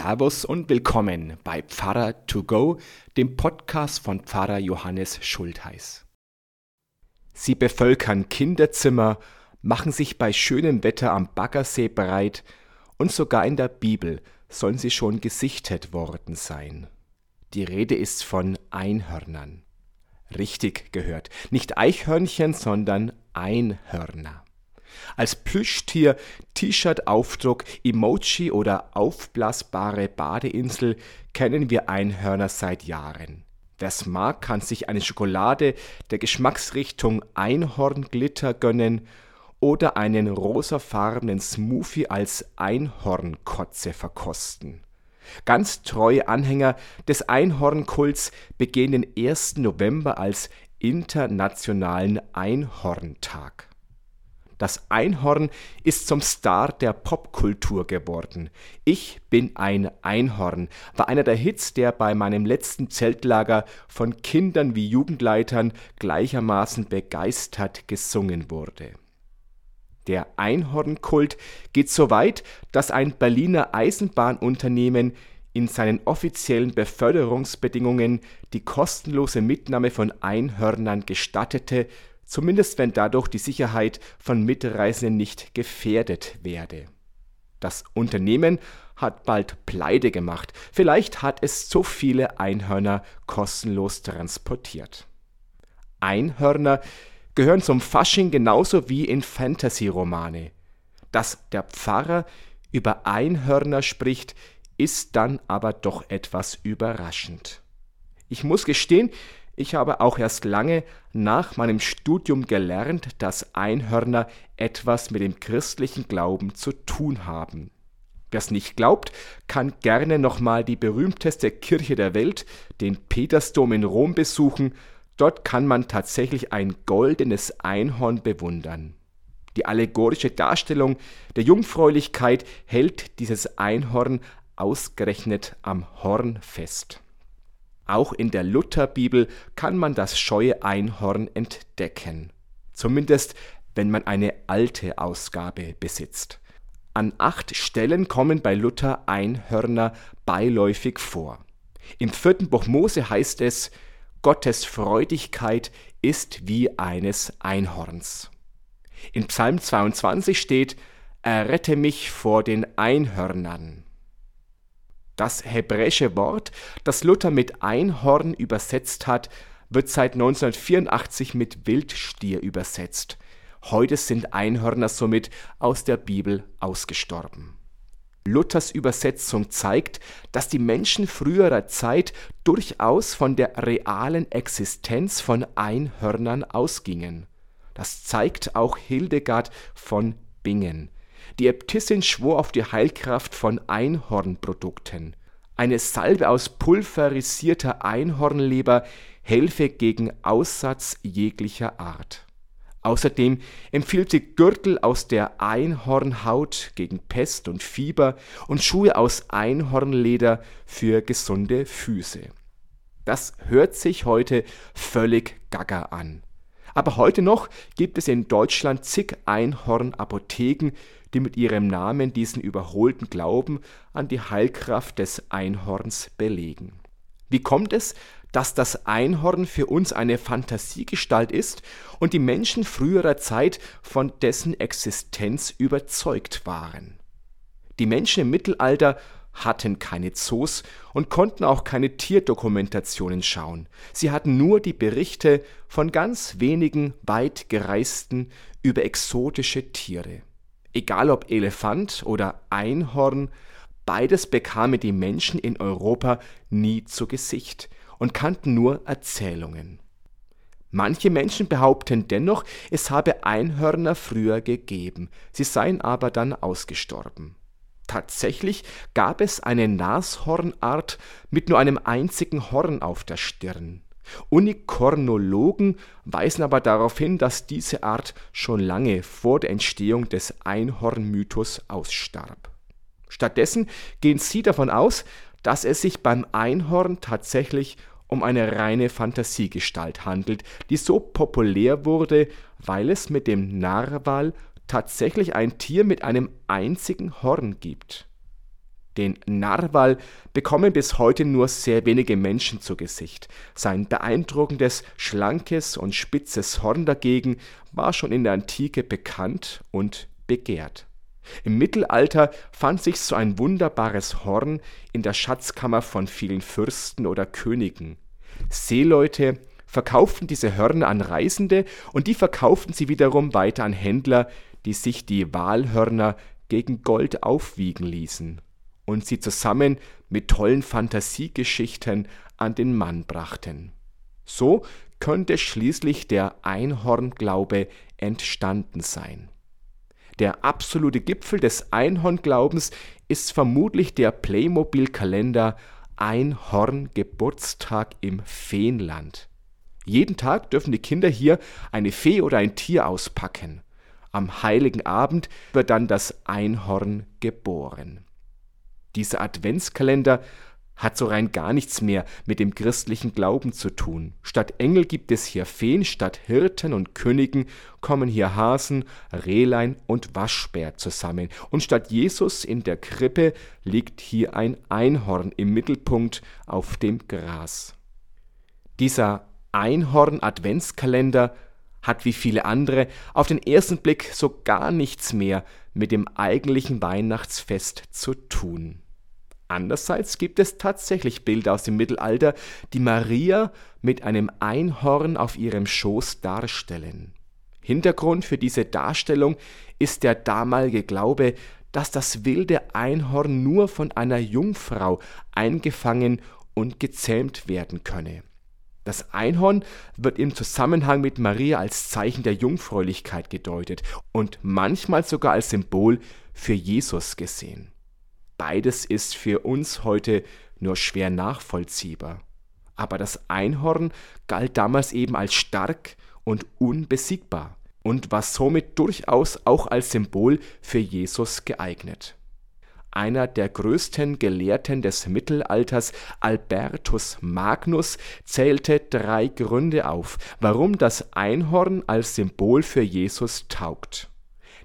Servus und willkommen bei Pfarrer to go, dem Podcast von Pfarrer Johannes Schultheiß. Sie bevölkern Kinderzimmer, machen sich bei schönem Wetter am Baggersee bereit und sogar in der Bibel sollen sie schon gesichtet worden sein. Die Rede ist von Einhörnern. Richtig gehört, nicht Eichhörnchen, sondern Einhörner. Als Plüschtier, T-Shirt-Aufdruck, Emoji oder aufblasbare Badeinsel kennen wir Einhörner seit Jahren. Wer's mag, kann sich eine Schokolade der Geschmacksrichtung Einhornglitter gönnen oder einen rosafarbenen Smoothie als Einhornkotze verkosten. Ganz treue Anhänger des Einhornkults begehen den 1. November als Internationalen Einhorntag. Das Einhorn ist zum Star der Popkultur geworden. Ich bin ein Einhorn war einer der Hits, der bei meinem letzten Zeltlager von Kindern wie Jugendleitern gleichermaßen begeistert gesungen wurde. Der Einhornkult geht so weit, dass ein Berliner Eisenbahnunternehmen in seinen offiziellen Beförderungsbedingungen die kostenlose Mitnahme von Einhörnern gestattete, zumindest wenn dadurch die Sicherheit von Mitreisenden nicht gefährdet werde. Das Unternehmen hat bald Pleite gemacht, vielleicht hat es zu viele Einhörner kostenlos transportiert. Einhörner gehören zum Fasching genauso wie in Fantasy-Romane. Dass der Pfarrer über Einhörner spricht, ist dann aber doch etwas überraschend. Ich muss gestehen, ich habe auch erst lange nach meinem Studium gelernt, dass Einhörner etwas mit dem christlichen Glauben zu tun haben. Wer es nicht glaubt, kann gerne nochmal die berühmteste Kirche der Welt, den Petersdom in Rom besuchen. Dort kann man tatsächlich ein goldenes Einhorn bewundern. Die allegorische Darstellung der Jungfräulichkeit hält dieses Einhorn ausgerechnet am Horn fest. Auch in der Lutherbibel kann man das scheue Einhorn entdecken. Zumindest wenn man eine alte Ausgabe besitzt. An acht Stellen kommen bei Luther Einhörner beiläufig vor. Im vierten Buch Mose heißt es, Gottes Freudigkeit ist wie eines Einhorns. In Psalm 22 steht, Errette mich vor den Einhörnern. Das hebräische Wort, das Luther mit Einhorn übersetzt hat, wird seit 1984 mit Wildstier übersetzt. Heute sind Einhörner somit aus der Bibel ausgestorben. Luthers Übersetzung zeigt, dass die Menschen früherer Zeit durchaus von der realen Existenz von Einhörnern ausgingen. Das zeigt auch Hildegard von Bingen. Die Äbtissin schwor auf die Heilkraft von Einhornprodukten. Eine Salbe aus pulverisierter Einhornleber helfe gegen Aussatz jeglicher Art. Außerdem empfiehlt sie Gürtel aus der Einhornhaut gegen Pest und Fieber und Schuhe aus Einhornleder für gesunde Füße. Das hört sich heute völlig gaga an. Aber heute noch gibt es in Deutschland zig Einhornapotheken, die mit ihrem Namen diesen überholten Glauben an die Heilkraft des Einhorns belegen. Wie kommt es, dass das Einhorn für uns eine Fantasiegestalt ist und die Menschen früherer Zeit von dessen Existenz überzeugt waren? Die Menschen im Mittelalter hatten keine Zoos und konnten auch keine Tierdokumentationen schauen. Sie hatten nur die Berichte von ganz wenigen weit gereisten über exotische Tiere. Egal ob Elefant oder Einhorn, beides bekamen die Menschen in Europa nie zu Gesicht und kannten nur Erzählungen. Manche Menschen behaupten dennoch, es habe Einhörner früher gegeben, sie seien aber dann ausgestorben. Tatsächlich gab es eine Nashornart mit nur einem einzigen Horn auf der Stirn. Unikornologen weisen aber darauf hin, dass diese Art schon lange vor der Entstehung des Einhornmythos ausstarb. Stattdessen gehen sie davon aus, dass es sich beim Einhorn tatsächlich um eine reine Fantasiegestalt handelt, die so populär wurde, weil es mit dem Narwal tatsächlich ein Tier mit einem einzigen Horn gibt. Den Narwal bekommen bis heute nur sehr wenige Menschen zu Gesicht. Sein beeindruckendes, schlankes und spitzes Horn dagegen war schon in der Antike bekannt und begehrt. Im Mittelalter fand sich so ein wunderbares Horn in der Schatzkammer von vielen Fürsten oder Königen. Seeleute verkauften diese Hörner an Reisende und die verkauften sie wiederum weiter an Händler, die sich die Walhörner gegen Gold aufwiegen ließen und sie zusammen mit tollen Fantasiegeschichten an den Mann brachten. So könnte schließlich der Einhornglaube entstanden sein. Der absolute Gipfel des Einhornglaubens ist vermutlich der Playmobil-Kalender Einhorn Geburtstag im Feenland. Jeden Tag dürfen die Kinder hier eine Fee oder ein Tier auspacken. Am heiligen Abend wird dann das Einhorn geboren. Dieser Adventskalender hat so rein gar nichts mehr mit dem christlichen Glauben zu tun. Statt Engel gibt es hier Feen, statt Hirten und Königen kommen hier Hasen, Rehlein und Waschbär zusammen. Und statt Jesus in der Krippe liegt hier ein Einhorn im Mittelpunkt auf dem Gras. Dieser Einhorn-Adventskalender hat wie viele andere auf den ersten Blick so gar nichts mehr mit dem eigentlichen Weihnachtsfest zu tun. Andererseits gibt es tatsächlich Bilder aus dem Mittelalter, die Maria mit einem Einhorn auf ihrem Schoß darstellen. Hintergrund für diese Darstellung ist der damalige Glaube, dass das wilde Einhorn nur von einer Jungfrau eingefangen und gezähmt werden könne. Das Einhorn wird im Zusammenhang mit Maria als Zeichen der Jungfräulichkeit gedeutet und manchmal sogar als Symbol für Jesus gesehen. Beides ist für uns heute nur schwer nachvollziehbar. Aber das Einhorn galt damals eben als stark und unbesiegbar und war somit durchaus auch als Symbol für Jesus geeignet. Einer der größten Gelehrten des Mittelalters, Albertus Magnus, zählte drei Gründe auf, warum das Einhorn als Symbol für Jesus taugt.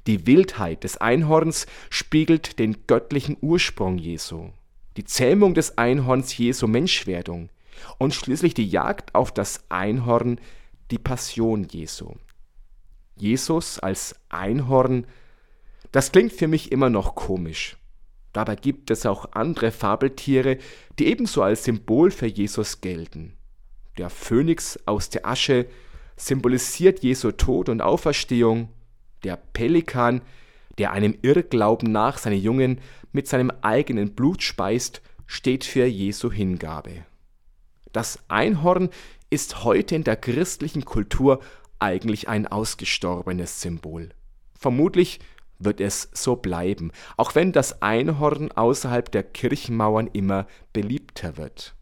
Die Wildheit des Einhorns spiegelt den göttlichen Ursprung Jesu, die Zähmung des Einhorns Jesu Menschwerdung und schließlich die Jagd auf das Einhorn die Passion Jesu. Jesus als Einhorn, das klingt für mich immer noch komisch. Dabei gibt es auch andere Fabeltiere, die ebenso als Symbol für Jesus gelten. Der Phönix aus der Asche symbolisiert Jesu Tod und Auferstehung, der Pelikan, der einem Irrglauben nach seine Jungen mit seinem eigenen Blut speist, steht für Jesu Hingabe. Das Einhorn ist heute in der christlichen Kultur eigentlich ein ausgestorbenes Symbol. Vermutlich wird es so bleiben, auch wenn das Einhorn außerhalb der Kirchenmauern immer beliebter wird.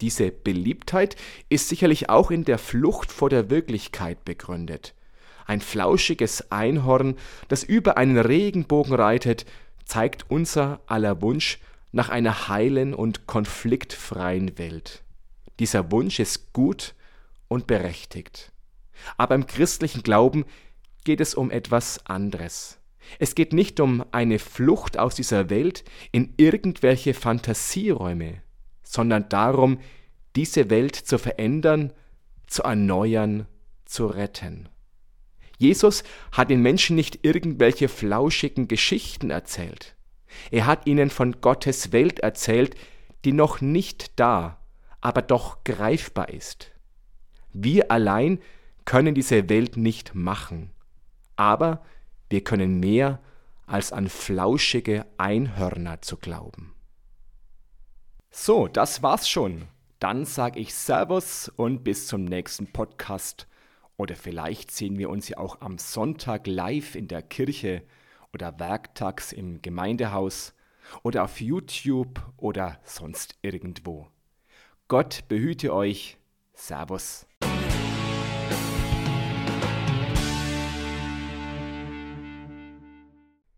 Diese Beliebtheit ist sicherlich auch in der Flucht vor der Wirklichkeit begründet. Ein flauschiges Einhorn, das über einen Regenbogen reitet, zeigt unser aller Wunsch nach einer heilen und konfliktfreien Welt. Dieser Wunsch ist gut und berechtigt. Aber im christlichen Glauben geht es um etwas anderes. Es geht nicht um eine Flucht aus dieser Welt in irgendwelche Fantasieräume, sondern darum, diese Welt zu verändern, zu erneuern, zu retten. Jesus hat den Menschen nicht irgendwelche flauschigen Geschichten erzählt. Er hat ihnen von Gottes Welt erzählt, die noch nicht da, aber doch greifbar ist. Wir allein können diese Welt nicht machen, aber wir können mehr als an flauschige Einhörner zu glauben. So, das war's schon. Dann sag ich Servus und bis zum nächsten Podcast. Oder vielleicht sehen wir uns ja auch am Sonntag live in der Kirche oder werktags im Gemeindehaus oder auf YouTube oder sonst irgendwo. Gott behüte euch. Servus.